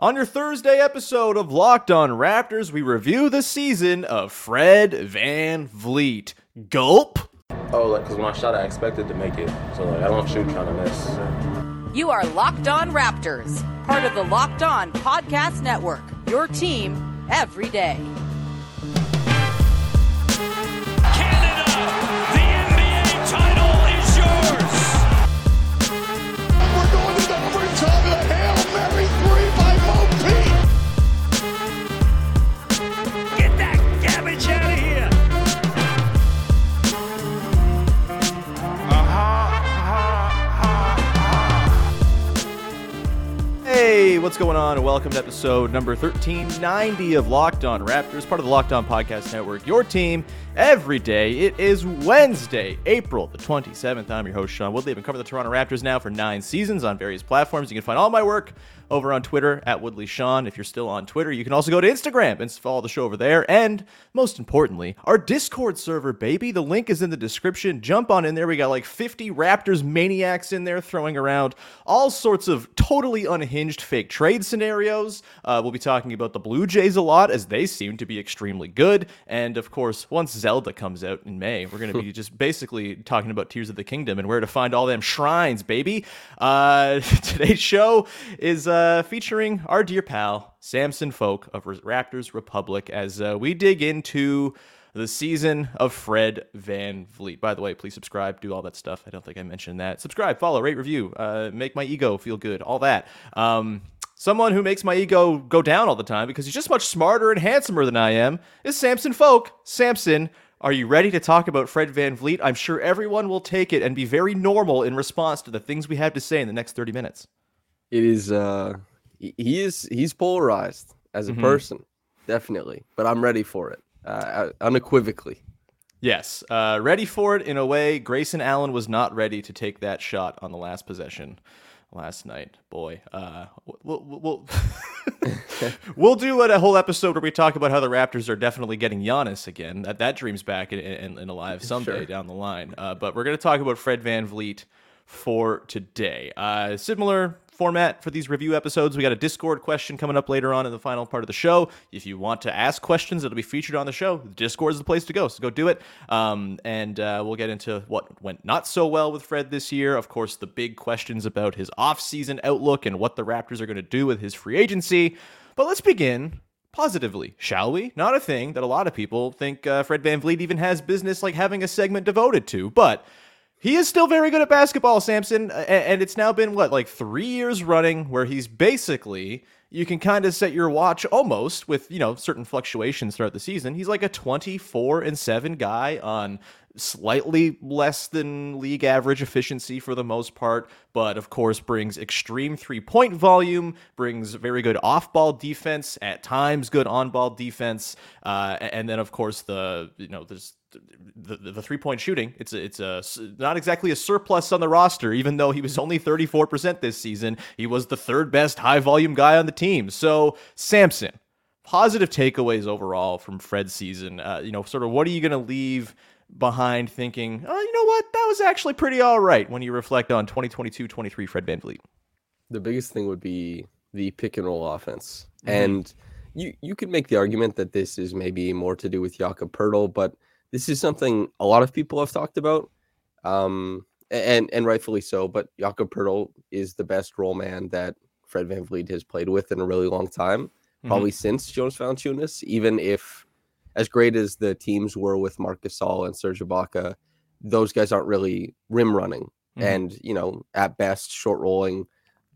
On your Thursday episode of Locked On Raptors, we review the season of Fred VanVleet. Gulp. Oh, like, because when I shot, I expected to make it. So, like, I don't shoot trying to miss. You are Locked On Raptors, part of the Locked On Podcast Network. Your team every day. What's going on? And welcome to episode number 1390 of Locked On Raptors, part of the Locked On Podcast Network. Your team every day. It is Wednesday, April the 27th. I'm your host, Sean Woodley. I've been covering the Toronto Raptors now for nine seasons on various platforms. You can find all my work over on Twitter at Woodley Sean. If you're still on Twitter, you can also go to Instagram and follow the show over there. And most importantly, our Discord server, baby. The link is in the description. Jump on in there. We got like 50 Raptors maniacs in there throwing around all sorts of totally unhinged fake trade scenarios. Uh, we'll be talking about the Blue Jays a lot as they seem to be extremely good. And of course, once Zelda comes out in May, we're going to be just basically talking about Tears of the Kingdom and where to find all them shrines, baby. Uh, today's show is uh, featuring our dear pal, Samson Folk of Raptors Republic, as uh, we dig into the season of Fred VanVleet. By the way, please subscribe, do all that stuff. I don't think I mentioned that. Subscribe, follow, rate, review, uh, make my ego feel good, all that. Um, someone who makes my ego go down all the time because he's just much smarter and handsomer than I am is Samson Folk. Samson, are you ready to talk about Fred VanVleet? I'm sure everyone will take it and be very normal in response to the things we have to say in the next 30 minutes. it is uh he is he's polarized as a Mhm. person definitely but i'm ready for it uh, unequivocally Yes, uh, ready for it in a way. Grayson Allen was not ready to take that shot on the last possession last night. Boy, uh, we'll, we'll, we'll, do a whole episode where we talk about how the Raptors are definitely getting Giannis again. That that dream's back and, and, and alive someday Sure. down the line. Uh, but we're going to talk about Fred VanVleet for today. Uh, similar format for these review episodes. We got a Discord question coming up later on in the final part of the show. If you want to ask questions that'll be featured on the show, Discord is the place to go. So go do it. Um, and uh, we'll get into what went not so well with Fred this year. Of course, the big questions about his offseason outlook and what the Raptors are going to do with his free agency. But let's begin positively, shall we? Not a thing that a lot of people think uh, Fred VanVleet even has business like having a segment devoted to, but he is still very good at basketball, Samson, and it's now been what like three years running where he's basically you can kind of set your watch almost with you know certain fluctuations throughout the season. He's like a twenty-four and seven guy on slightly less than league average efficiency for the most part, but of course brings extreme three-point volume, brings very good off-ball defense, at times good on-ball defense, uh, and then of course the you know there's the, the, the three point shooting. It's a, it's a not exactly a surplus on the roster, even though he was only 34% this season. He was the third best high volume guy on the team. So, Samson, positive takeaways overall from Fred's season. Uh, you know, sort of what are you going to leave behind thinking, oh, you know what? That was actually pretty all right when you reflect on 2022 23 Fred VanVleet. the biggest thing would be the pick and roll offense Mhm. and you you could make the argument that this is maybe more to do with Jakob Poeltl, but this is something a lot of people have talked about um and and rightfully so but Jakob Poeltl is the best role man that Fred VanVleet has played with in a really long time probably since Jonas Valanciunas, even if as great as the teams were with Marc Gasol and Serge Ibaka, those guys aren't really rim running. Mhm. And, you know, at best, short rolling,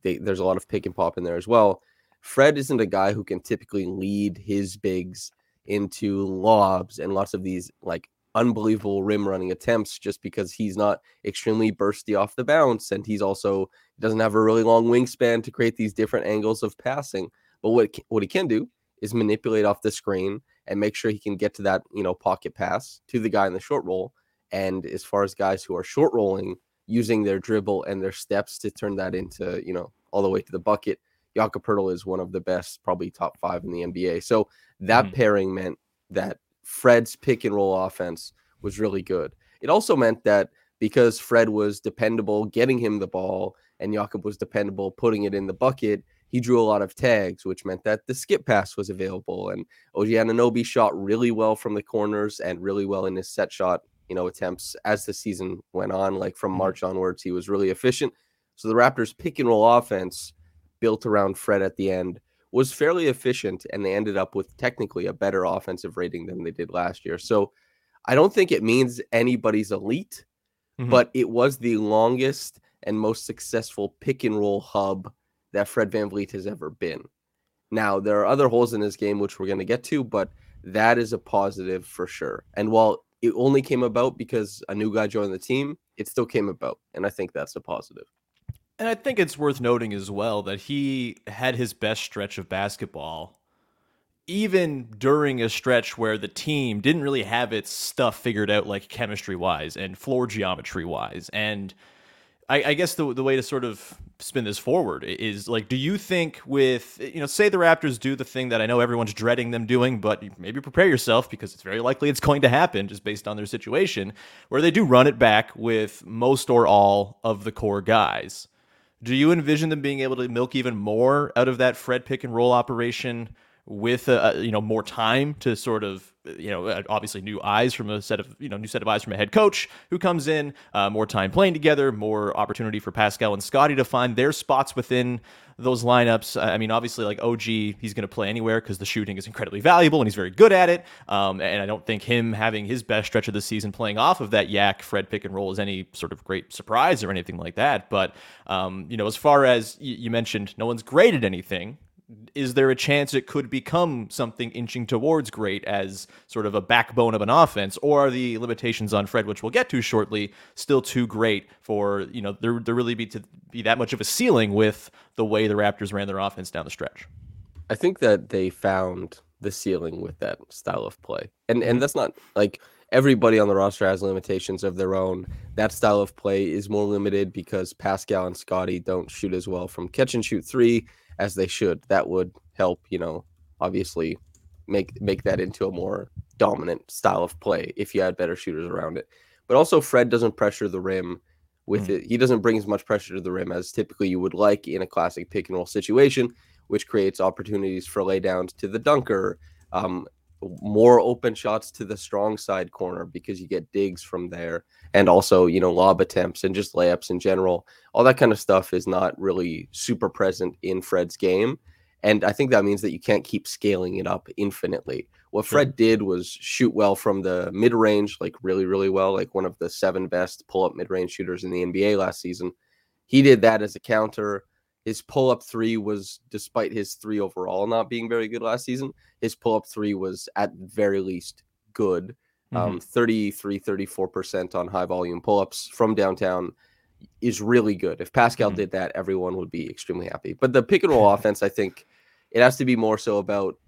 they, there's a lot of pick and pop in there as well. Fred isn't a guy who can typically lead his bigs into lobs and lots of these like unbelievable rim running attempts just because he's not extremely bursty off the bounce and he's also doesn't have a really long wingspan to create these different angles of passing. But what what he can do is manipulate off the screen and make sure he can get to that you know pocket pass to the guy in the short roll. And as far as guys who are short rolling, using their dribble and their steps to turn that into you know all the way to the bucket, Jakob Poeltl is one of the best, probably top five in the NBA. So that Mhm. pairing meant that Fred's pick and roll offense was really good. It also meant that because Fred was dependable getting him the ball and Jakob was dependable putting it in the bucket, he drew a lot of tags, which meant that the skip pass was available. And OG Anunoby shot really well from the corners and really well in his set shot, you know, attempts as the season went on. Like from March onwards, he was really efficient. So the Raptors pick and roll offense built around Fred at the end was fairly efficient, and they ended up with technically a better offensive rating than they did last year. So I don't think it means anybody's elite, Mhm. but it was the longest and most successful pick and roll hub that Fred VanVleet has ever been. Now, there are other holes in his game, which we're going to get to, but that is a positive for sure. And while it only came about because a new guy joined the team, it still came about. And I think that's a positive. And I think it's worth noting as well that he had his best stretch of basketball even during a stretch where the team didn't really have its stuff figured out, like chemistry wise and floor geometry wise. And I, I guess the, the way to sort of spin this forward is like, do you think with, you know, say the Raptors do the thing that I know everyone's dreading them doing, but maybe prepare yourself because it's very likely it's going to happen just based on their situation, where they do run it back with most or all of the core guys. Do you envision them being able to milk even more out of that Fred pick and roll operation with you know more time to sort of you know uh, obviously new eyes from a set of you know new set of eyes from a head coach who comes in, uh, more time playing together, more opportunity for Pascal and Scottie to find their spots within those lineups. I mean, obviously, like OG, he's going to play anywhere because the shooting is incredibly valuable and he's very good at it. Um, and I don't think him having his best stretch of the season playing off of that yak Fred pick and roll is any sort of great surprise or anything like that. But um, you know, as far as y- you mentioned, no one's great at anything is there a chance it could become something inching towards great as sort of a backbone of an offense, or are the limitations on Fred, which we'll get to shortly, still too great for you know there there really be to be that much of a ceiling with the way the Raptors ran their offense down the stretch? I think that they found the ceiling with that style of play. And and that's not like everybody on the roster has limitations of their own. That style of play is more limited because Pascal and Scottie don't shoot as well from catch and shoot 3 as they should. That would help, you know, obviously make make that into a more dominant style of play if you had better shooters around it. But also Fred doesn't pressure the rim with it. He doesn't bring as much pressure to the rim as typically you would like in a classic pick and roll situation, which creates opportunities for laydowns to the dunker, um, more open shots to the strong side corner because you get digs from there, and also you know lob attempts and just layups in general. All that kind of stuff is not really super present in Fred's game, and I think that means that you can't keep scaling it up infinitely. What Fred did was shoot well from the mid range, like really, really well, like one of the seven best pull up mid range shooters in the NBA last season. He did that as a counter. His pull up three was, despite his three overall not being very good last season, his pull up three was at very least good. Um, 33, 34% on high volume pull ups from downtown is really good. If Pascal Mhm. did that, everyone would be extremely happy. But the pick and roll offense, I think it has to be more so about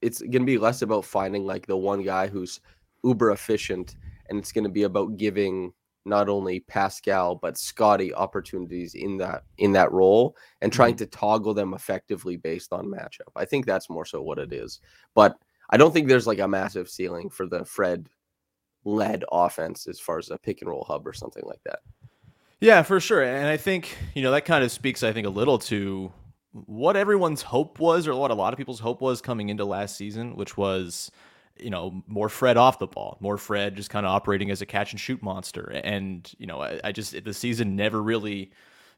it's going to be less about finding like the one guy who's uber efficient and it's going to be about giving not only Pascal but Scottie opportunities in that in that role and trying mm-hmm. to toggle them effectively based on matchup. I think that's more so what it is. But I don't think there's like a massive ceiling for the Fred led offense as far as a pick and roll hub or something like that. Yeah, for sure. And I think, you know, that kind of speaks, I think, a little to what everyone's hope was, or what a lot of people's hope was coming into last season, which was, you know, more Fred off the ball, more Fred just kind of operating as a catch and shoot monster. And, you know, I, I just, the season never really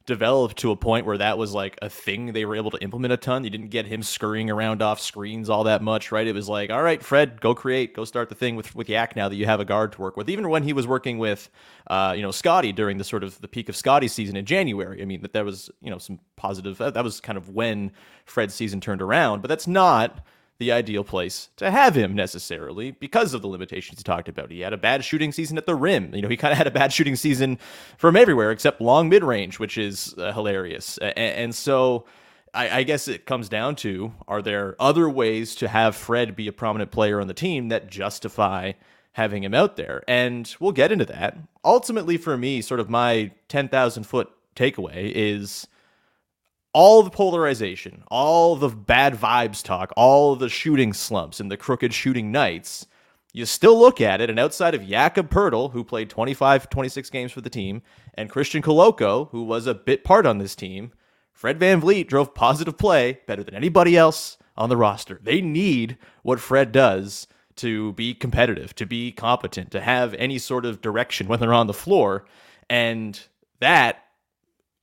developed to a point where that was like a thing they were able to implement a ton. You didn't get him scurrying around off screens all that much, right? It was like, all right, Fred, go create, go start the thing with with Yak now that you have a guard to work with. Even when he was working with, uh, you know, Scottie during the sort of the peak of Scottie's season in January. I mean, that there was you know some positive. That was kind of when Fred's season turned around, but that's not the ideal place to have him necessarily because of the limitations he talked about. He had a bad shooting season at the rim. You know, he kind of had a bad shooting season from everywhere except long mid range, which is uh, hilarious. A- and so I, I guess it comes down to are there other ways to have Fred be a prominent player on the team that justify having him out there? And we'll get into that. Ultimately, for me, sort of my 10,000 foot takeaway is all the polarization, all the bad vibes talk, all the shooting slumps and the crooked shooting nights, you still look at it, and outside of Jakob Poeltl, who played 25, 26 games for the team, and Christian Koloko, who was a bit part on this team, Fred VanVleet drove positive play better than anybody else on the roster. They need what Fred does to be competitive, to be competent, to have any sort of direction when they're on the floor. And that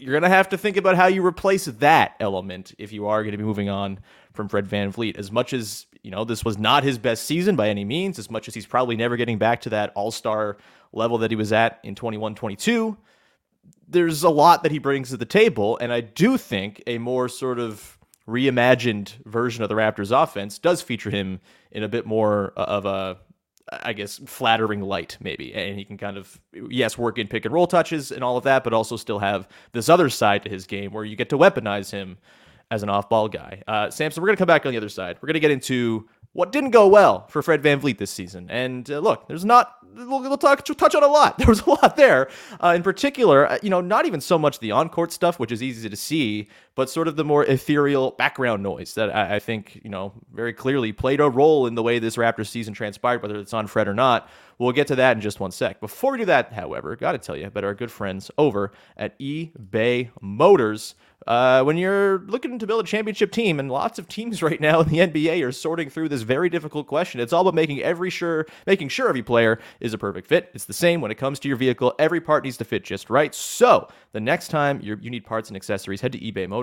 you're going to have to think about how you replace that element if you are going to be moving on from Fred VanVleet. As much as, you know, this was not his best season by any means, as much as he's probably never getting back to that all star level that he was at in 21 22, there's a lot that he brings to the table. And I do think a more sort of reimagined version of the Raptors offense does feature him in a bit more of a I guess flattering light maybe, and he can kind of yes work in pick and roll touches and all of that, but also still have this other side to his game where you get to weaponize him as an off ball guy. Uh, Samson, we're gonna come back on the other side. We're gonna get into what didn't go well for Fred VanVleet this season. And uh, look, there's not, we'll, we'll, talk, touch on a lot. There was a lot there. Uh, in particular, uh, you know, not even so much the on court stuff, which is easy to see, but sort of the more ethereal background noise that I, I, think, you know, very clearly played a role in the way this Raptors season transpired, whether it's on Fred or not. We'll get to that in just one sec. Before we do that, however, got to tell you about our good friends over at eBay Motors. Uh, when you're looking to build a championship team, and lots of teams right now in the NBA are sorting through this very difficult question. It's all about making every sure, making sure every player is a perfect fit. It's the same when it comes to your vehicle. Every part needs to fit just right. So the next time you need parts and accessories, head to eBay Motors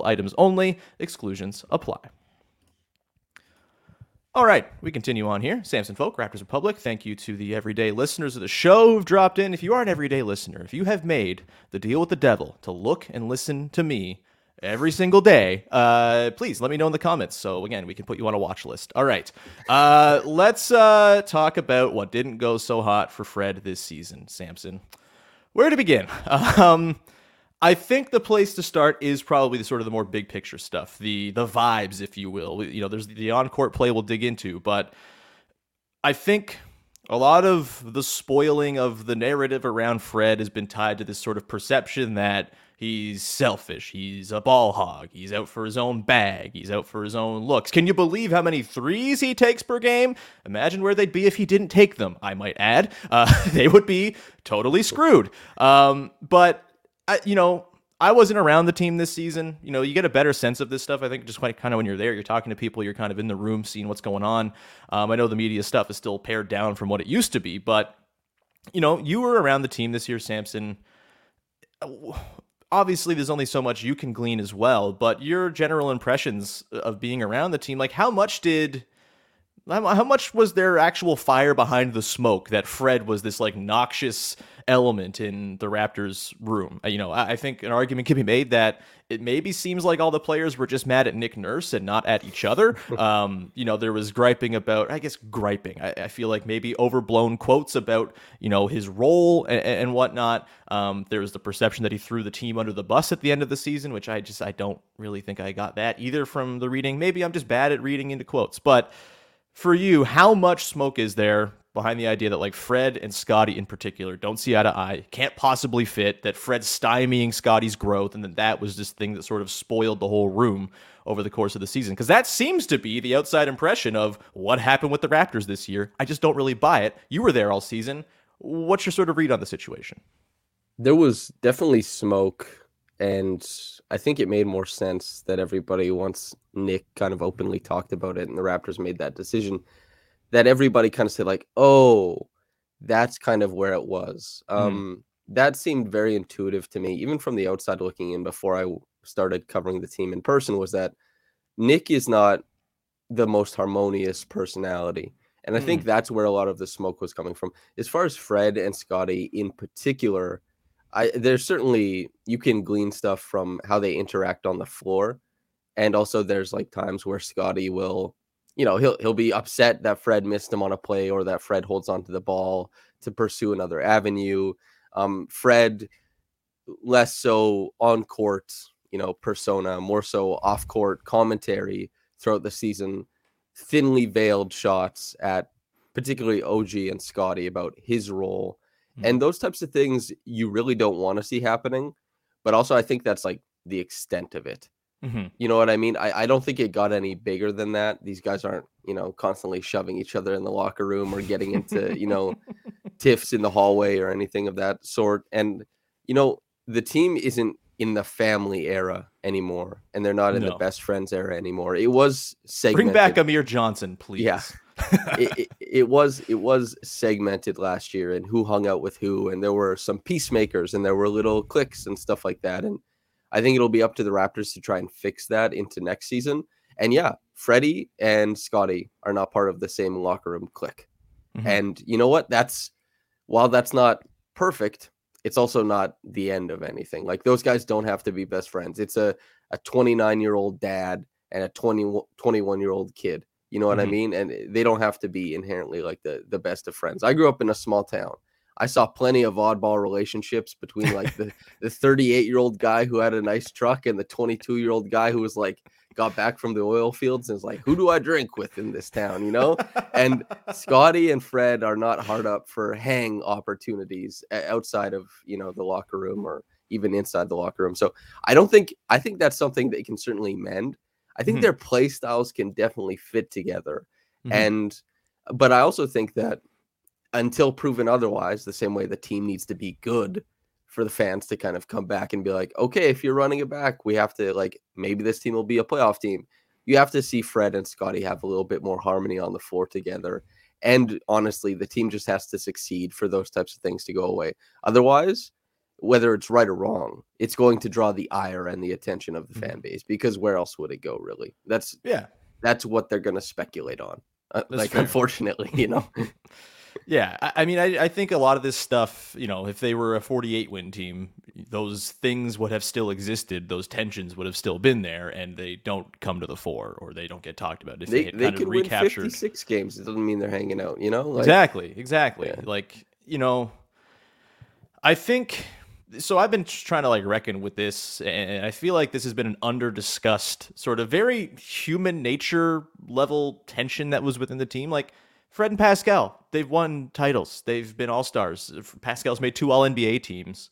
items only. Exclusions apply. All right, we continue on here. Samson Folk, Raptors Republic. Thank you to the everyday listeners of the show who've dropped in. If you are an everyday listener, if you have made the deal with the devil to look and listen to me every single day, uh, please let me know in the comments. So again, we can put you on a watch list. All right, uh, let's uh, talk about what didn't go so hot for Fred this season. Samson, where to begin? Um, I think the place to start is probably the sort of the more big picture stuff, the the vibes, if you will. You know, there's the on court play we'll dig into, but I think a lot of the spoiling of the narrative around Fred has been tied to this sort of perception that he's selfish, he's a ball hog, he's out for his own bag, he's out for his own looks. Can you believe how many threes he takes per game? Imagine where they'd be if he didn't take them. I might add, uh, they would be totally screwed. Um, but I, you know, I wasn't around the team this season. You know, you get a better sense of this stuff. I think just quite kind of when you're there, you're talking to people, you're kind of in the room, seeing what's going on. Um, I know the media stuff is still pared down from what it used to be, but you know, you were around the team this year, Samson. Obviously, there's only so much you can glean as well, but your general impressions of being around the team, like how much did how much was there actual fire behind the smoke that Fred was this like noxious element in the Raptors room? Uh, you know, I think an argument can be made that it maybe seems like all the players were just mad at Nick Nurse and not at each other. Um, you know, there was griping about, I guess, griping. I, I, feel like maybe overblown quotes about, you know, his role and, and whatnot. Um, there was the perception that he threw the team under the bus at the end of the season, which I just, I don't really think I got that either from the reading. Maybe I'm just bad at reading into quotes, but for you, how much smoke is there behind the idea that like Fred and Scottie in particular don't see eye to eye, can't possibly fit, that Fred's stymieing Scottie's growth, and that that was this thing that sort of spoiled the whole room over the course of the season? Because that seems to be the outside impression of what happened with the Raptors this year. I just don't really buy it. You were there all season. What's your sort of read on the situation? There was definitely smoke, and I think it made more sense that everybody, once Nick kind of openly talked about it and the Raptors made that decision, that everybody kind of said, like, oh, that's kind of where it was. Mm. Um, that seemed very intuitive to me, even from the outside looking in before I started covering the team in person, was that Nick is not the most harmonious personality. And I mm. think that's where a lot of the smoke was coming from. As far as Fred and Scottie in particular, I there's certainly you can glean stuff from how they interact on the floor, and also there's like times where Scottie will, you know, he'll he'll be upset that Fred missed him on a play or that Fred holds onto the ball to pursue another avenue. Um, Fred less so on court you know, persona, more so off court commentary throughout the season, thinly veiled shots at particularly OG and Scottie about his role. And those types of things you really don't want to see happening. But also, I think that's like the extent of it. Mhm. You know what I mean? I, I don't think it got any bigger than that. These guys aren't, you know, constantly shoving each other in the locker room or getting into, you know, tiffs in the hallway or anything of that sort. And, you know, the team isn't in the family era anymore and they're not in No. the best friends era anymore. It was Bring back Amir Johnson, please. Yeah. it, it, it was it was segmented last year and who hung out with who and there were some peacemakers and there were little cliques and stuff like that and I think it'll be up to the Raptors to try and fix that into next season. And yeah, Freddie and Scottie are not part of the same locker room clique. Mhm. And you know what? That's while that's not perfect, it's also not the end of anything. Like those guys don't have to be best friends. It's a a 29 year old dad and a 20, 21 year old kid. You know what I Mhm. mean? And they don't have to be inherently like the the best of friends. I grew up in a small town. I saw plenty of oddball relationships between like the the 38 year old guy who had a nice truck and the 22 year old guy who was like got back from the oil fields and was like, who do I drink with in this town? You know? and Scottie and Fred are not hard up for hang opportunities outside of you know the locker room or even inside the locker room. So I don't think I think that's something they can certainly mend. I think Mhm. their play styles can definitely fit together. Mhm. And but I also think that until proven otherwise, the same way the team needs to be good for the fans to kind of come back and be like, okay, if you're running it back, we have to like maybe this team will be a playoff team. You have to see Fred and Scottie have a little bit more harmony on the floor together. And honestly, the team just has to succeed for those types of things to go away. Otherwise, whether it's right or wrong, it's going to draw the ire and the attention of the Mhm. fan base because where else would it go really? That's yeah. that's what they're going to speculate on. Uh, like fair. unfortunately, you know. Yeah, I, I mean, I, I think a lot of this stuff, you know, if they were a 48 win team, those things would have still existed. Those tensions would have still been there, and they don't come to the fore or they don't get talked about. If they, they had they kind could of win recaptured. 56 games. It doesn't mean they're hanging out, you know? Like, exactly, exactly. Yeah. Like, you know, I think so. I've been trying to like reckon with this, and I feel like this has been an under discussed, sort of very human nature level tension that was within the team. Like, Fred and Pascal, they've won titles. They've been all stars. Pascal's made two All NBA teams.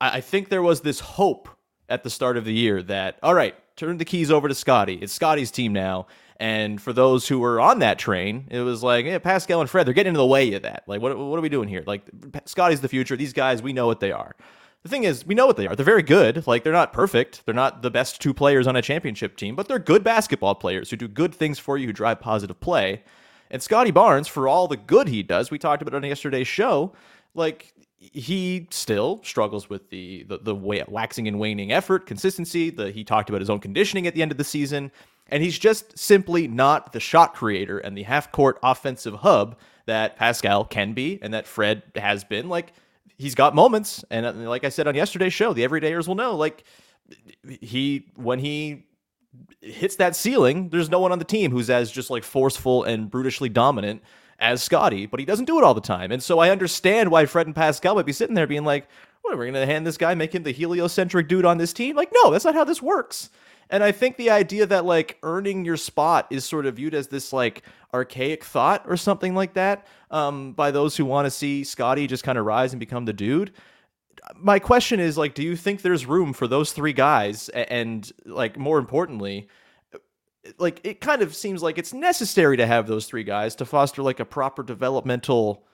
I, I think there was this hope at the start of the year that, all right, turn the keys over to Scottie. It's Scottie's team now. And for those who were on that train, it was like, yeah, Pascal and Fred, they're getting in the way of that. Like, what, what are we doing here? Like, Scottie's the future. These guys, we know what they are. The thing is, we know what they are. They're very good. Like, they're not perfect. They're not the best two players on a championship team, but they're good basketball players who do good things for you, who drive positive play. And Scottie Barnes, for all the good he does, we talked about on yesterday's show, like he still struggles with the the, the waxing and waning effort, consistency. The he talked about his own conditioning at the end of the season, and he's just simply not the shot creator and the half court offensive hub that Pascal can be and that Fred has been. Like he's got moments, and uh, like I said on yesterday's show, the everydayers will know. Like he when he hits that ceiling, there's no one on the team who's as just like forceful and brutishly dominant as Scottie, but he doesn't do it all the time. And so I understand why Fred and Pascal might be sitting there being like, what, are we going to hand this guy, make him the heliocentric dude on this team? Like, no, that's not how this works. And I think the idea that like earning your spot is sort of viewed as this like archaic thought or something like that um, by those who want to see Scottie just kind of rise and become the dude my question is like do you think there's room for those three guys and like more importantly like it kind of seems like it's necessary to have those three guys to foster like a proper developmental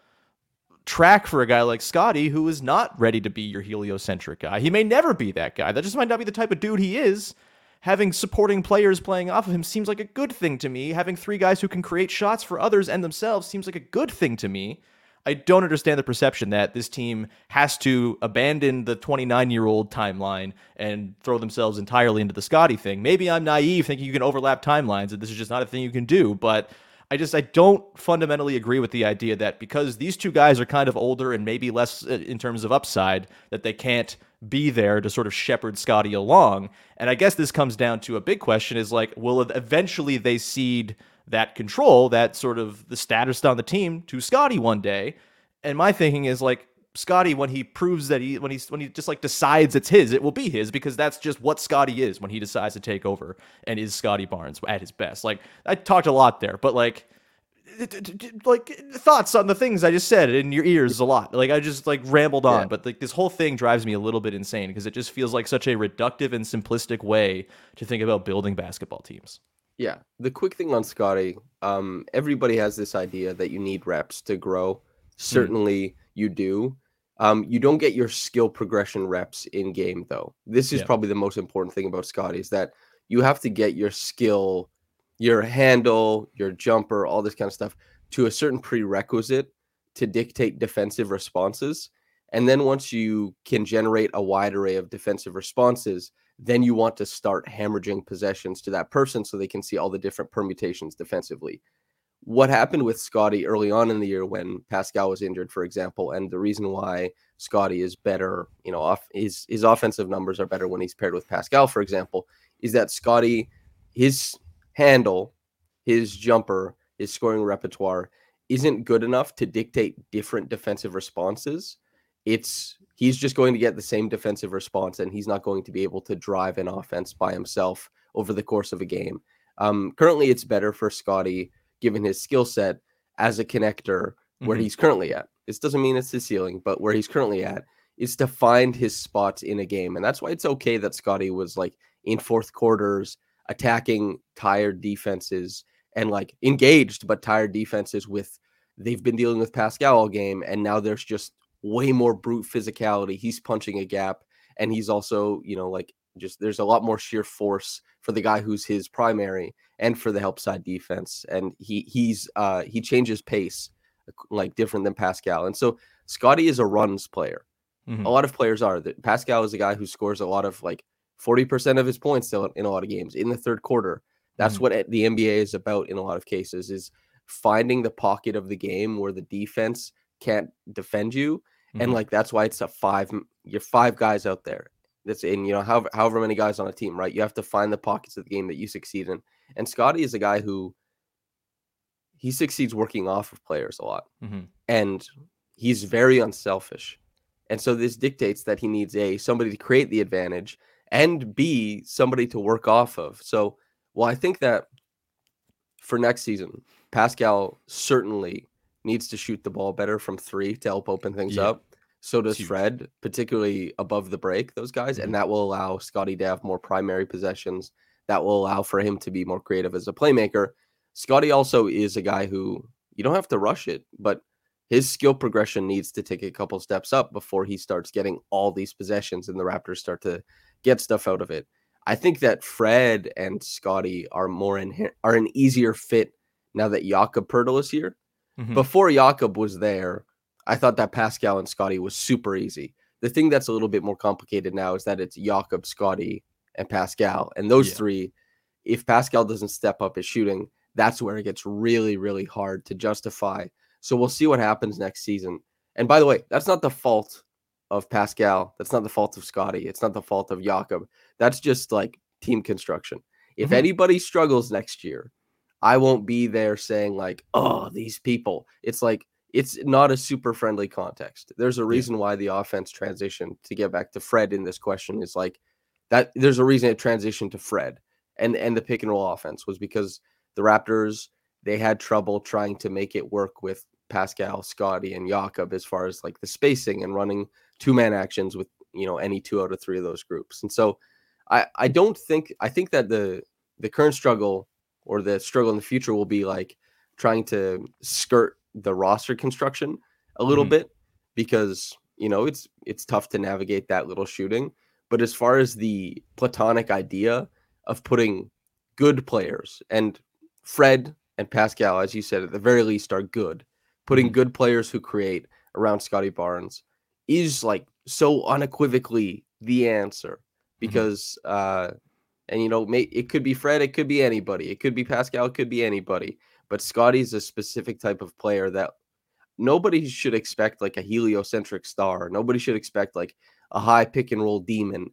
track for a guy like Scottie who is not ready to be your heliocentric guy. He may never be that guy. That just might not be the type of dude he is. Having supporting players playing off of him seems like a good thing to me. Having three guys who can create shots for others and themselves seems like a good thing to me. I don't understand the perception that this team has to abandon the 29 year old timeline and throw themselves entirely into the Scottie thing. Maybe I'm naive thinking you can overlap timelines and this is just not a thing you can do, but I just I don't fundamentally agree with the idea that because these two guys are kind of older and maybe less uh, in terms of upside that they can't be there to sort of shepherd Scottie along. And I guess this comes down to a big question is like will eventually they cede that control, that sort of the status on the team to Scottie one day. And my thinking is like Scottie when he proves that he when he's when he just like decides it's his, it will be his because that's just what Scottie is when he decides to take over and is Scottie Barnes at his best. Like I talked a lot there, but like like thoughts on the things I just said in your ears a lot. Like I just like rambled on, Yeah. but like this whole thing drives me a little bit insane because it just feels like such a reductive and simplistic way to think about building basketball teams. Yeah. The quick thing on Scottie, um, everybody has this idea that you need reps to grow. Certainly you do. Um, you don't get your skill progression reps in game though. This is Yeah. probably the most important thing about Scottie is that you have to get your skill, your handle, your jumper, all this kind of stuff to a certain prerequisite to dictate defensive responses. And then once you can generate a wide array of defensive responses, then you want to start hemorrhaging possessions to that person so they can see all the different permutations defensively. What happened with Scottie early on in the year when Pascal was injured, for example, and the reason why Scottie is better, you know, off his his offensive numbers are better when he's paired with Pascal, for example, is that Scottie, his handle, his jumper, his scoring repertoire isn't good enough to dictate different defensive responses. It's he's just going to get the same defensive response and he's not going to be able to drive an offense by himself over the course of a game. Um, currently, it's better for Scottie, given his skill set as a connector where Mhm. he's currently at. This doesn't mean it's the ceiling, but where he's currently at is to find his spots in a game. And that's why it's okay that Scottie was like in fourth quarters attacking tired defenses and like engaged but tired defenses with they've been dealing with Pascal all game and now there's just way more brute physicality. He's punching a gap and he's also, you know, like just there's a lot more sheer force for the guy who's his primary and for the help side defense and he he's uh he changes pace like different than Pascal. And so Scottie is a runs player. Mhm. A lot of players are. That Pascal is a guy who scores a lot of like 40% of his points still in a lot of games in the third quarter. That's Mhm. what the NBA is about in a lot of cases is finding the pocket of the game where the defense can't defend you and Mhm. like that's why it's a five you're five guys out there that's in you know however, however many guys on a team right? You have to find the pockets of the game that you succeed in. And scottie is a guy who he succeeds working off of players a lot. Mhm. and he's very unselfish. And so this dictates that he needs a somebody to create the advantage and b somebody to work off of. So well i think that for next season pascal certainly needs to shoot the ball better from three to help open things Yeah. up so does huge. fred particularly above the break those guys Mhm. and that will allow scottie to have more primary possessions that will allow for him to be more creative as a playmaker scottie also is a guy who you don't have to rush it but his skill progression needs to take a couple steps up before he starts getting all these possessions and the Raptors start to get stuff out of it. I think that Fred and Scottie are more in are an easier fit now that Jakob Poeltl is here. Mhm. Before Jakob was there, I thought that Pascal and Scottie was super easy. The thing that's a little bit more complicated now is that it's Jakob, Scottie, and Pascal. And those Yeah. three, if Pascal doesn't step up his shooting, that's where it gets really, really hard to justify. So we'll see what happens next season. And by the way, that's not the fault of Pascal. That's not the fault of Scotty. It's not the fault of Jakob. That's just like team construction. If Mhm. anybody struggles next year, I won't be there saying like, "Oh, these people." It's like it's not a super friendly context. There's a reason why the offense transitioned to get back to Fred in this question is like that there's a reason it transitioned to Fred and and the pick and roll offense was because the Raptors they had trouble trying to make it work with Pascal, Scottie, and Jakob as far as like the spacing and running two man actions with you know any two out of three of those groups. And so I I don't think I think that the the current struggle or the struggle in the future will be like trying to skirt the roster construction a little Mhm. bit because you know it's it's tough to navigate that little shooting. But as far as the platonic idea of putting good players and Fred and Pascal, as you said, at the very least, are good. Putting Mhm. good players who create around Scottie Barnes is like so unequivocally the answer because, uh, and you know, may, it could be Fred, it could be anybody, it could be Pascal, it could be anybody, but Scottie's a specific type of player that nobody should expect like a heliocentric star. Nobody should expect like a high pick and roll demon.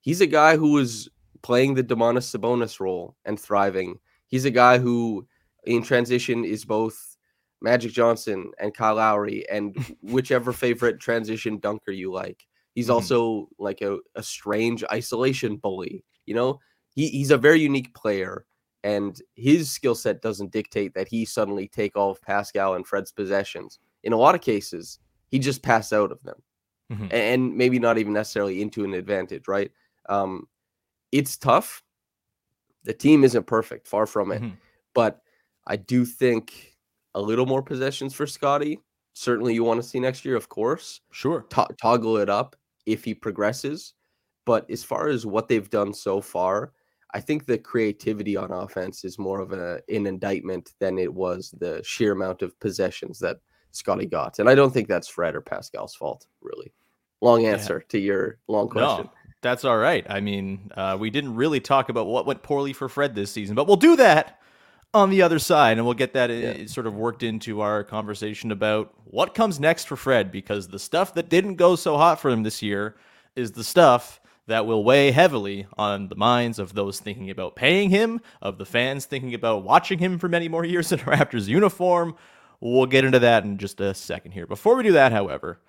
He's a guy who was playing the Domantas Sabonis role and thriving. He's a guy who in transition is both Magic Johnson and Kyle Lowry and whichever favorite transition dunker you like. He's Mhm. also like a, a strange isolation bully. You know, he, he's a very unique player, and his skill set doesn't dictate that he suddenly take all of Pascal and Fred's possessions. In a lot of cases, he just pass out of them, Mhm. and maybe not even necessarily into an advantage. Right? Um, it's tough. The team isn't perfect, far from it, Mhm. but I do think a little more possessions for Scottie. Certainly, you want to see next year, of course Sure. to- toggle it up if he progresses. But as far as what they've done so far, I think the creativity on offense is more of a, an indictment than it was the sheer amount of possessions that Scottie got. And I don't think that's Fred or Pascal's fault, really. Long answer to your long question. No, that's all right. I mean, uh, we didn't really talk about what went poorly for Fred this season, but we'll do that on the other side, and we'll get that Yeah. sort of worked into our conversation about what comes next for Fred, because the stuff that didn't go so hot for him this year is the stuff that will weigh heavily on the minds of those thinking about paying him, of the fans thinking about watching him for many more years in a Raptors uniform. We'll get into that in just a second here. Before we do that, however,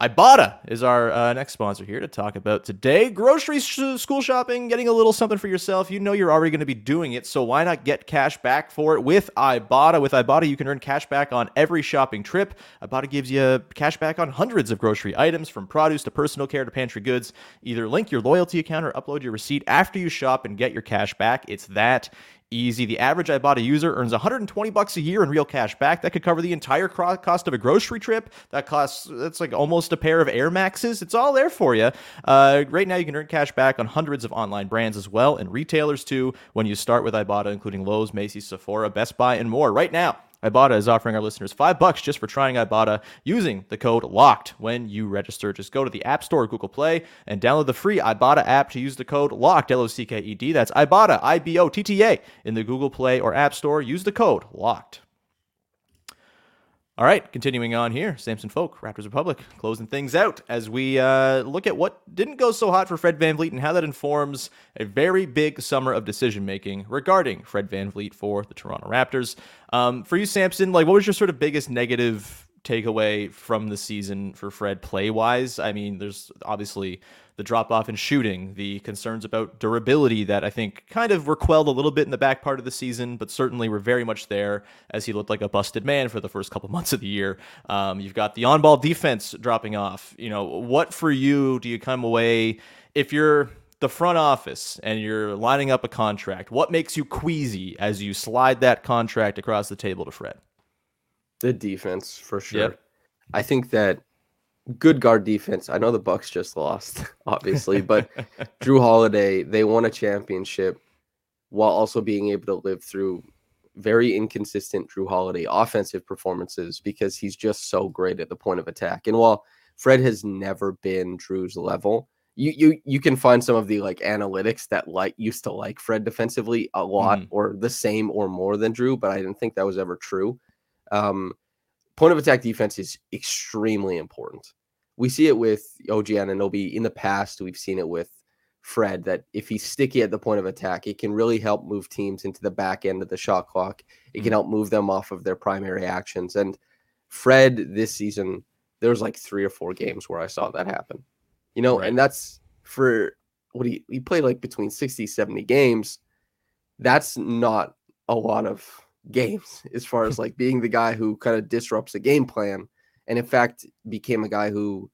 Ibotta is our uh, next sponsor here to talk about today. Grocery sh- school shopping, getting a little something for yourself. You know you're already going to be doing it, so why not get cash back for it with Ibotta? With Ibotta, you can earn cash back on every shopping trip. Ibotta gives you cash back on hundreds of grocery items, from produce to personal care to pantry goods. Either link your loyalty account or upload your receipt after you shop and get your cash back. It's that easy. The average Ibotta user earns 120 bucks a year in real cash back. That could cover the entire cost of a grocery trip. That costs that's like almost a pair of Air Maxes. It's all there for you. Uh, right now, you can earn cash back on hundreds of online brands as well, and retailers too. When you start with Ibotta, including Lowe's, Macy's, Sephora, Best Buy, and more. Right now. Ibotta is offering our listeners five bucks just for trying Ibotta using the code LOCKED when you register. Just go to the App Store or Google Play and download the free Ibotta app to use the code LOCKED, L O C K E D. That's Ibotta, I B O T T A, in the Google Play or App Store. Use the code LOCKED. All right, continuing on here, Samson Folk, Raptors Republic, closing things out as we uh, look at what didn't go so hot for Fred VanVleet and how that informs a very big summer of decision making regarding Fred VanVleet for the Toronto Raptors. Um, for you, Samson, like what was your sort of biggest negative takeaway from the season for Fred play wise? I mean, there's obviously the drop off in shooting, the concerns about durability that I think kind of were quelled a little bit in the back part of the season, but certainly were very much there as he looked like a busted man for the first couple months of the year. Um, you've got the on ball defense dropping off. You know, what for you do you come away if you're the front office and you're lining up a contract? What makes you queasy as you slide that contract across the table to Fred? The defense for sure. Yep. I think that good guard defense. I know the Bucks just lost, obviously, but Jrue Holiday, they won a championship while also being able to live through very inconsistent Jrue Holiday offensive performances because he's just so great at the point of attack. And while Fred has never been Jrue's level, you you you can find some of the like analytics that like used to like Fred defensively a lot Mhm. or the same or more than Jrue, but I didn't think that was ever true. Um, point of attack defense is extremely important. We see it with OG Anunoby in the past. We've seen it with Fred that if he's sticky at the point of attack, it can really help move teams into the back end of the shot clock. It can help move them off of their primary actions. And Fred this season, there was like three or four games where I saw that happen. You know, Right. and that's for what he he played like between 60, 70 games. That's not a lot of games as far as like being the guy who kind of disrupts the game plan. And in fact, became a guy who,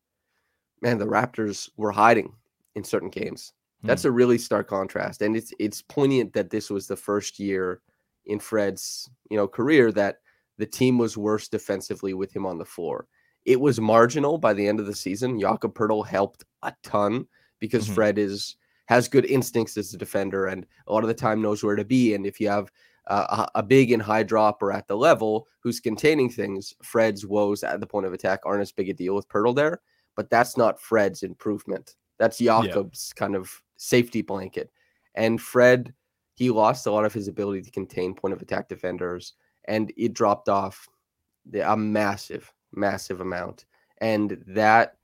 man, the Raptors were hiding in certain games. That's a really stark contrast. And it's it's poignant that this was the first year in Fred's, you know, career that the team was worse defensively with him on the floor. It was marginal by the end of the season. Jakob Poeltl helped a ton because Mhm. Fred is has good instincts as a defender and a lot of the time knows where to be. And if you have uh, a, a big and high dropper at the level who's containing things, Fred's woes at the point of attack aren't as big a deal with Poeltl there. But that's not Fred's improvement. That's Jakob's kind of safety blanket. And Fred, he lost a lot of his ability to contain point of attack defenders, and it dropped off the, a massive, massive amount. And that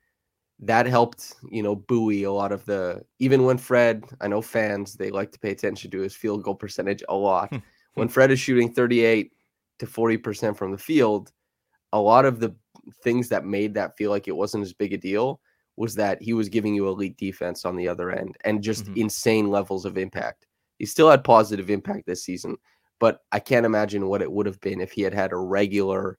that helped, you know, buoy a lot of the even when Fred, I know fans, they like to pay attention to his field goal percentage a lot. When Fred is shooting 38 to 40% from the field, a lot of the things that made that feel like it wasn't as big a deal was that he was giving you elite defense on the other end and just Mhm. insane levels of impact. He still had positive impact this season, but I can't imagine what it would have been if he had had a regular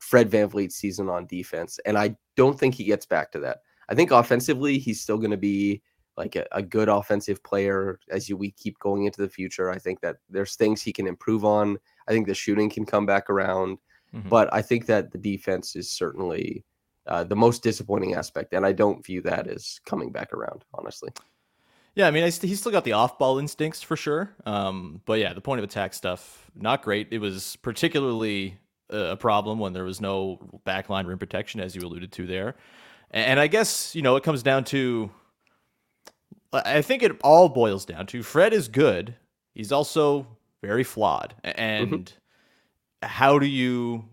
Fred VanVleet season on defense. And I don't think he gets back to that. I think offensively, he's still going to be like a, a good offensive player as you we keep going into the future. I think that there's things he can improve on. I think the shooting can come back around, Mhm. but I think that the defense is certainly uh, the most disappointing aspect, and I don't view that as coming back around. Honestly, Yeah, I mean, I st- he's still got the off-ball instincts for sure. Um, but yeah, the point of attack stuff not great. It was particularly a a problem when there was no backline rim protection, as you alluded to there. And I guess you know it comes down to. I think it all boils down to Fred is good. He's also very flawed. A- mm-hmm. And how do you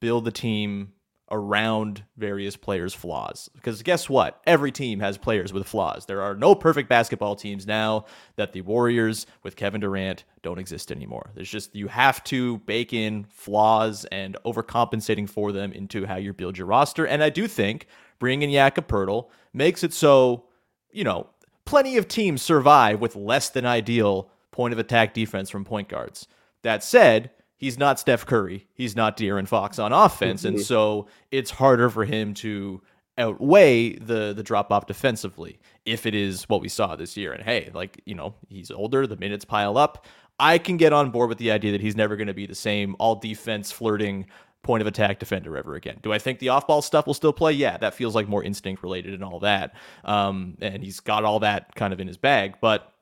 build the team around various players' flaws. Because guess what? Every team has players with flaws. There are no perfect basketball teams now that the Warriors with Kevin Durant don't exist anymore. There's just, you have to bake in flaws and overcompensating for them into how you build your roster. And I do think bringing in Jakob Poeltl makes it so, you know, plenty of teams survive with less than ideal point of attack defense from point guards. That said, he's not Steph Curry. He's not De'Aaron Fox on offense, and mm-hmm. so it's harder for him to outweigh the the drop off defensively if it is what we saw this year. And hey, like you know, he's older. The minutes pile up. I can get on board with the idea that he's never going to be the same all defense flirting point of attack defender ever again. Do I think the off ball stuff will still play? Yeah, that feels like more instinct related and all that. Um, and he's got all that kind of in his bag, but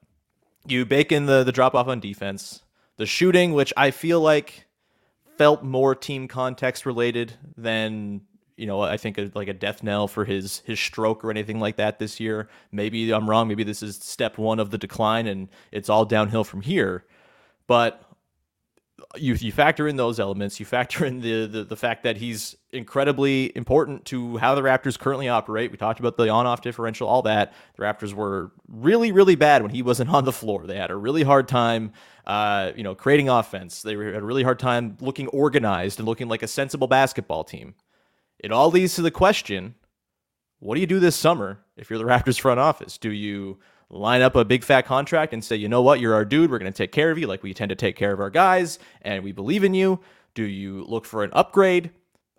you bake in the the drop off on defense, the shooting, which I feel like felt more team context related than you know I think a, like a death knell for his his stroke or anything like that this year. Maybe I'm wrong. Maybe this is step one of the decline and it's all downhill from here. But you you factor in those elements. You factor in the, the the fact that he's incredibly important to how the Raptors currently operate. We talked about the on-off differential, all that. The Raptors were really really bad when he wasn't on the floor. They had a really hard time, uh, you know, creating offense. They had a really hard time looking organized and looking like a sensible basketball team. It all leads to the question: What do you do this summer if you're the Raptors front office? Do you line up a big fat contract and say, you know what, you're our dude. We're going to take care of you like we tend to take care of our guys, and we believe in you. Do you look for an upgrade?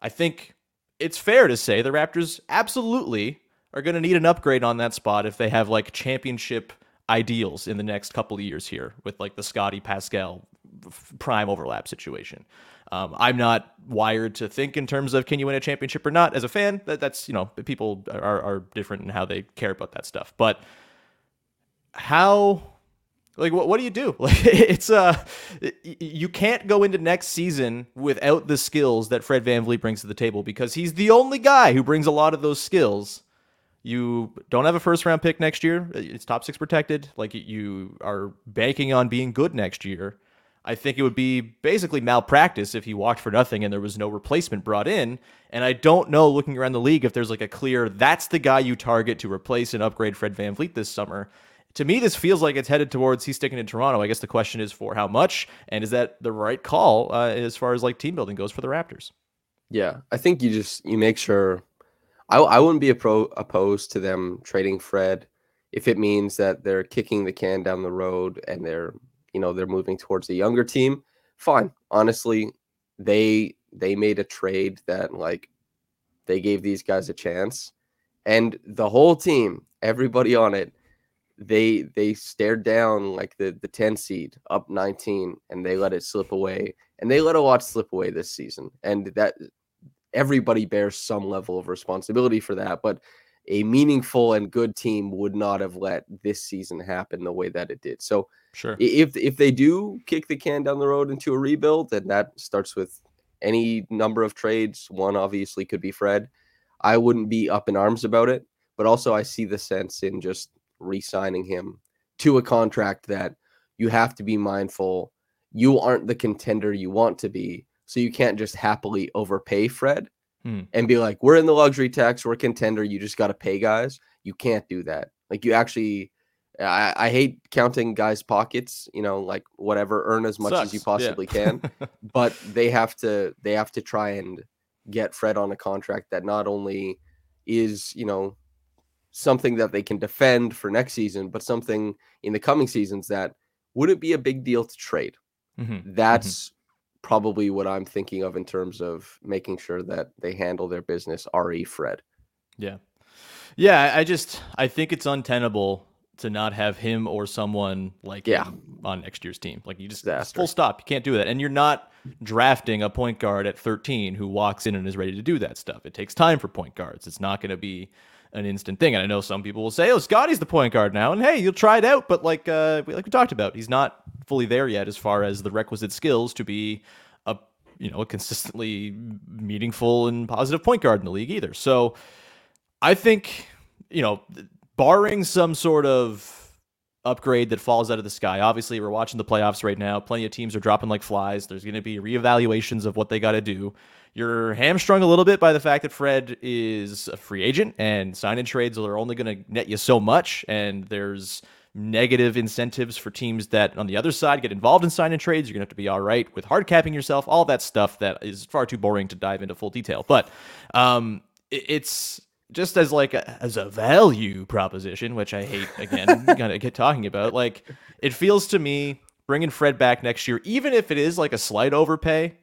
I think it's fair to say the Raptors absolutely are going to need an upgrade on that spot if they have like championship ideals in the next couple of years here with like the Scottie Pascal prime overlap situation. Um, I'm not wired to think in terms of can you win a championship or not. As a fan, that, that's you know people are, are different in how they care about that stuff. But how like what, what do you do? Like it's uh you can't go into next season without the skills that fred VanVleet brings to the table because he's the only guy who brings a lot of those skills. You don't have a first round pick next year. It's top six protected. Like you are banking on being good next year. I think it would be basically malpractice if he walked for nothing and there was no replacement brought in. And i don't know looking around the league if there's like a clear that's the guy you target to replace and upgrade fred VanVleet this summer to me, this feels like it's headed towards he's sticking in Toronto. I guess the question is for how much, and is that the right call uh, as far as like team building goes for the Raptors? Yeah, I think you just you make sure. I I wouldn't be appro- opposed to them trading Fred if it means that they're kicking the can down the road and they're you know they're moving towards a younger team. Fine, honestly, they they made a trade that like they gave these guys a chance, and the whole team, everybody on it, they they stared down like the the 10 seed up 19 and they let it slip away and they let a lot slip away this season and that everybody bears some level of responsibility for that but a meaningful and good team would not have let this season happen the way that it did. So Sure. if if they do kick the can down the road into a rebuild then that starts with any number of trades. One obviously could be fred. I wouldn't be up in arms about it but also i see the sense in just re-signing him to a contract that you have to be mindful you aren't the contender you want to be so you can't just happily overpay fred Hmm. and be like we're in the luxury tax we're a contender you just got to pay guys you can't do that like you actually I, I hate counting guys' pockets. You know, like whatever, earn as much as you Sucks, yeah. possibly can. but they have to they have to try and get Fred on a contract that not only is you know something that they can defend for next season, but something in the coming seasons that wouldn't be a big deal to trade. Mhm. That's probably what I'm thinking of in terms of making sure that they handle their business. Re Fred. Yeah. Yeah, I- just I think it's untenable to not have him or someone like Yeah. on next year's team. Like you just Disaster. full stop. You can't do that. And you're not drafting a point guard at 13 who walks in and is ready to do that stuff. It takes time for point guards. It's not going to be an instant thing. And I know some people will say, "Oh, Scottie's the point guard now." And hey, you'll try it out, but like uh like we talked about, he's not fully there yet as far as the requisite skills to be a you know, a consistently meaningful and positive point guard in the league either. So I think, you know, barring some sort of upgrade that falls out of the sky. Obviously, we're watching the playoffs right now. Plenty of teams are dropping like flies. There's going to be reevaluations of what they got to do. You're hamstrung a little bit by the fact that Fred is a free agent and sign in trades are only going to net you so much. And there's negative incentives for teams that on the other side get involved in sign in trades. You're going to have to be all right with hard capping yourself, all that stuff that is far too boring to dive into full detail. But um, it's just as like a, as a value proposition, which I hate again, gonna get talking about. Like it feels to me bringing Fred back next year, even if it is like a slight overpay,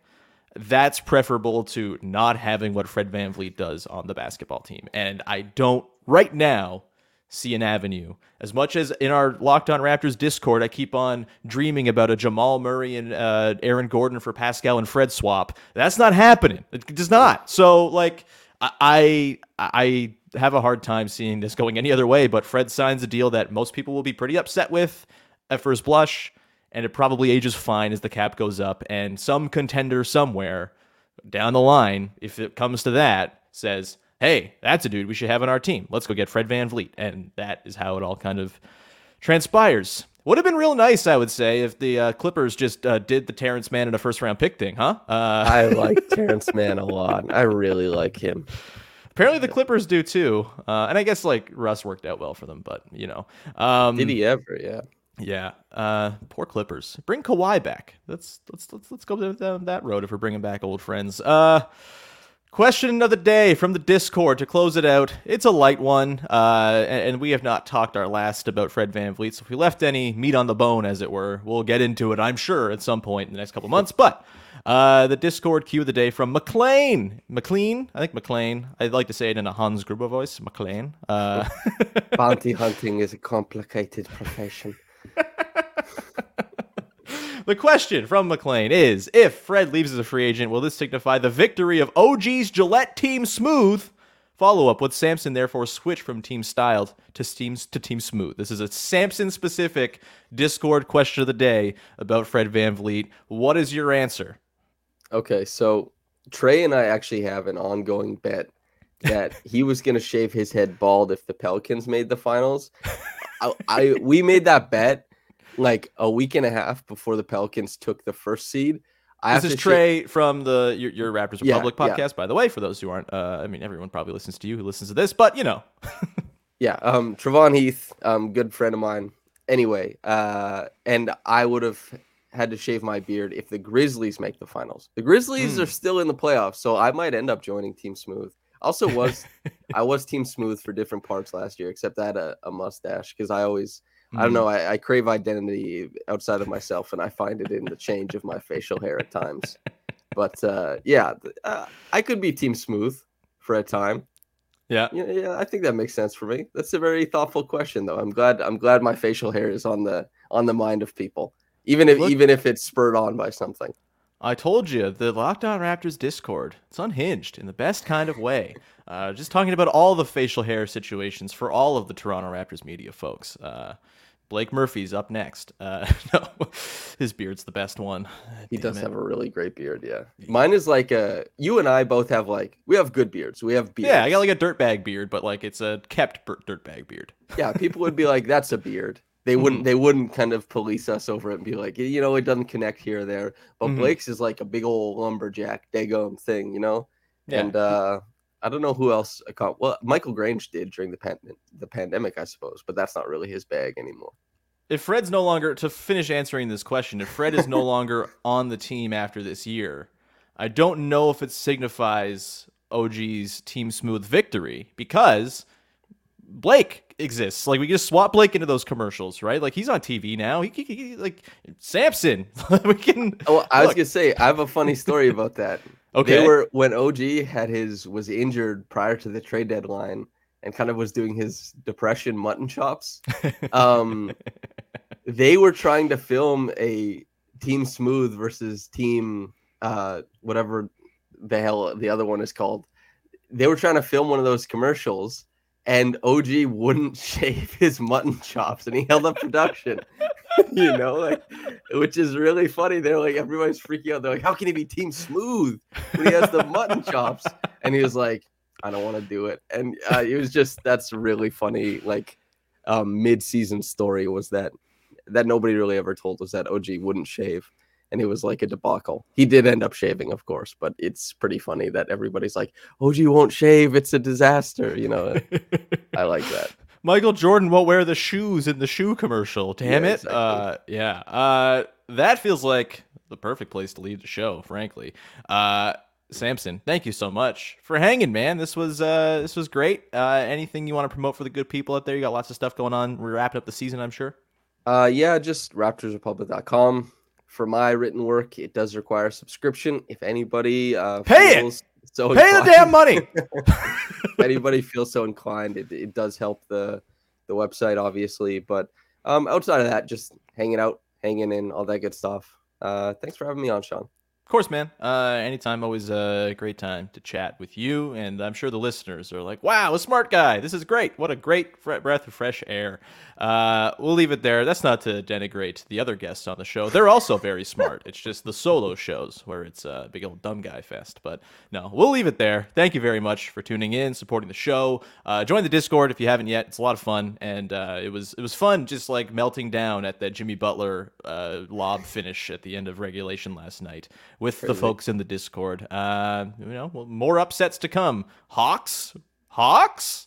that's preferable to not having what Fred VanVleet does on the basketball team. And I don't right now see an avenue. As much as in our Locked On Raptors Discord, I keep on dreaming about a Jamal Murray and uh, Aaron Gordon for Pascal and Fred swap. That's not happening. It does not. So like I I have a hard time seeing this going any other way. But Fred signs a deal that most people will be pretty upset with at first blush, and it probably ages fine as the cap goes up. And some contender somewhere down the line, if it comes to that, says, "Hey, that's a dude we should have on our team. Let's go get Fred VanVleet." And that is how it all kind of transpires. Would have been real nice, I would say, if the uh, Clippers just uh, did the Terrence Mann in a first round pick thing, huh? Uh, I like Terrence Mann a lot. I really like him. apparently the Clippers do too, uh, and I guess like Russ worked out well for them, but you know, um, Did he ever? Yeah. Yeah, uh, poor Clippers. Bring Kawhi back. Let's let's let's let's go down- down that road if we're bringing back old friends. Uh, question of the day from the Discord to close it out. It's a light one, uh, and, we have not talked our last about Fred VanVleet. So if we left any meat on the bone, as it were, we'll get into it. I'm sure at some point in the next couple months. But uh, the Discord cue of the day from McLean. McLean, I think McLean. I'd like to say it in a Hans Gruber voice. McLean. Uh, Bounty hunting is a complicated profession. The question from McLean is if Fred leaves as a free agent, will this signify the victory of OG's Gillette Team Smooth? Follow up, would Samson therefore switch from Team Styled to Teams to Team Smooth? This is a Samson specific Discord question of the day about Fred VanVleet. What is your answer? Okay, so Trey and I actually have an ongoing bet that he was going to shave his head bald if the Pelicans made the finals. I, I we made that bet like a week and a half before the Pelicans took the first seed. I This is Trey from the your, your Raptors Yeah, Republic yeah. podcast, by the way. For those who aren't, uh, I mean, everyone probably listens to you who listens to this, but you know, Yeah, um, Trevon Heath, um, good friend of mine. Anyway, uh, and I would have had to shave my beard if the Grizzlies make the finals. The Grizzlies Hmm. are still in the playoffs, so I might end up joining Team Smooth. Also, was I was Team Smooth for different parts last year, except I had a, a mustache because I always I don't know I, I crave identity outside of myself, and I find it in the change of my facial hair at times. But uh, yeah, uh, I could be Team Smooth for a time. yeah, Yeah, yeah, I think that makes sense for me. That's a very thoughtful question, though. I'm glad. I'm glad my facial hair is on the on the mind of people, even if Look- even if it's spurred on by something. I told you the Locked On Raptors Discord. It's unhinged in the best kind of way. Uh, just talking about all the facial hair situations for all of the Toronto Raptors media folks. Uh, Blake Murphy's up next. Uh, no, his beard's the best one. He Damn does it. have a really great beard. Yeah, mine is like a. You and I both have like we have good beards. We have beards. Yeah, I got like a dirtbag beard, but like it's a kept dirtbag beard. yeah. People would be like, "That's a beard." They Mm-hmm. wouldn't. They wouldn't kind of police us over it and be like, you know, it doesn't connect here or there. But Mhm. Blake's is like a big old lumberjack daggone thing, you know. Yeah. And uh, I don't know who else. accom- Well, Michael Grange did during the pan- the pandemic, I suppose, but that's not really his bag anymore. If Fred's no longer to finish answering this question, if Fred is no longer on the team after this year, I don't know if it signifies OG's team smooth victory because Blake exists. Like we can just swap Blake into those commercials, right? Like he's on TV now. He, he, he- like Samson. we can. Oh, I was gonna say I have a funny story about that. Okay. They were when OG had his was injured prior to the trade deadline and kind of was doing his depression mutton chops. Um, they were trying to film a Team Smooth versus Team uh whatever the hell the other one is called. They were trying to film one of those commercials and OG wouldn't shave his mutton chops and he held up production. you know, like which is really funny. They're like everybody's freaking out. They're like, how can he be team smooth when he has the mutton chops? And he was like, I don't want to do it. And uh, it was just that's really funny. Like um, mid-season story was that that nobody really ever told us that OG wouldn't shave. And it was like a debacle. He did end up shaving, of course, but it's pretty funny that everybody's like, OG won't shave. It's a disaster. You know, I like that. Michael Jordan won't wear the shoes in the shoe commercial. Damn Yeah, it. exactly. Uh, yeah. Uh, that feels like the perfect place to leave the show, frankly. Uh, Samson, thank you so much for hanging, man. This was uh, this was great. Uh, anything you want to promote for the good people out there? You got lots of stuff going on. We're wrapping up the season, I'm sure. Uh, yeah, just raptorsrepublic.com. For my written work, it does require subscription. If anybody uh, Pay it! feels so Pay the damn money. if anybody feels so inclined, it, it does help the the website, obviously. But um, outside of that, just hanging out, hanging in, all that good stuff. Uh, thanks for having me on, Sean. Course, man. Uh, anytime, always a great time to chat with you, and I'm sure the listeners are like, "Wow, a smart guy! This is great! What a great breath of fresh air." Uh, we'll leave it there. That's not to denigrate the other guests on the show; they're also very smart. It's just the solo shows where it's a big old dumb guy fest. But no, we'll leave it there. Thank you very much for tuning in, supporting the show. Uh, join the Discord if you haven't yet. It's a lot of fun, and uh, it was it was fun just like melting down at that Jimmy Butler uh, lob finish at the end of regulation last night with the folks in the Discord. Uh, you know, well, more upsets to come. Hawks, Hawks.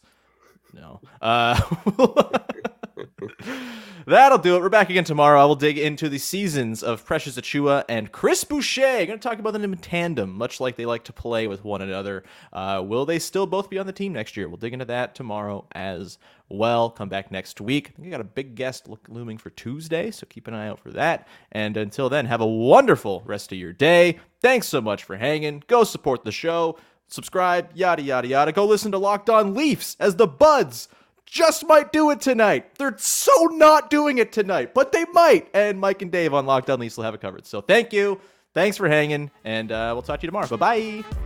No. Uh, that'll do it. We're back again tomorrow. I will dig into the seasons of Precious Achiuwa and Chris Boucher. I'm going to talk about them in tandem, much like they like to play with one another. Uh, will they still both be on the team next year? We'll dig into that tomorrow as well. Come back next week. I think I got a big guest looming for Tuesday, so keep an eye out for that. And until then, have a wonderful rest of your day. Thanks so much for hanging. Go support the show. Subscribe, yada, yada, yada. Go listen to Locked On Leafs as the Buds just might do it tonight. They're so not doing it tonight, but they might. And Mike and Dave on Locked On Leafs will have it covered. So thank you. Thanks for hanging, and uh, we'll talk to you tomorrow. Bye bye.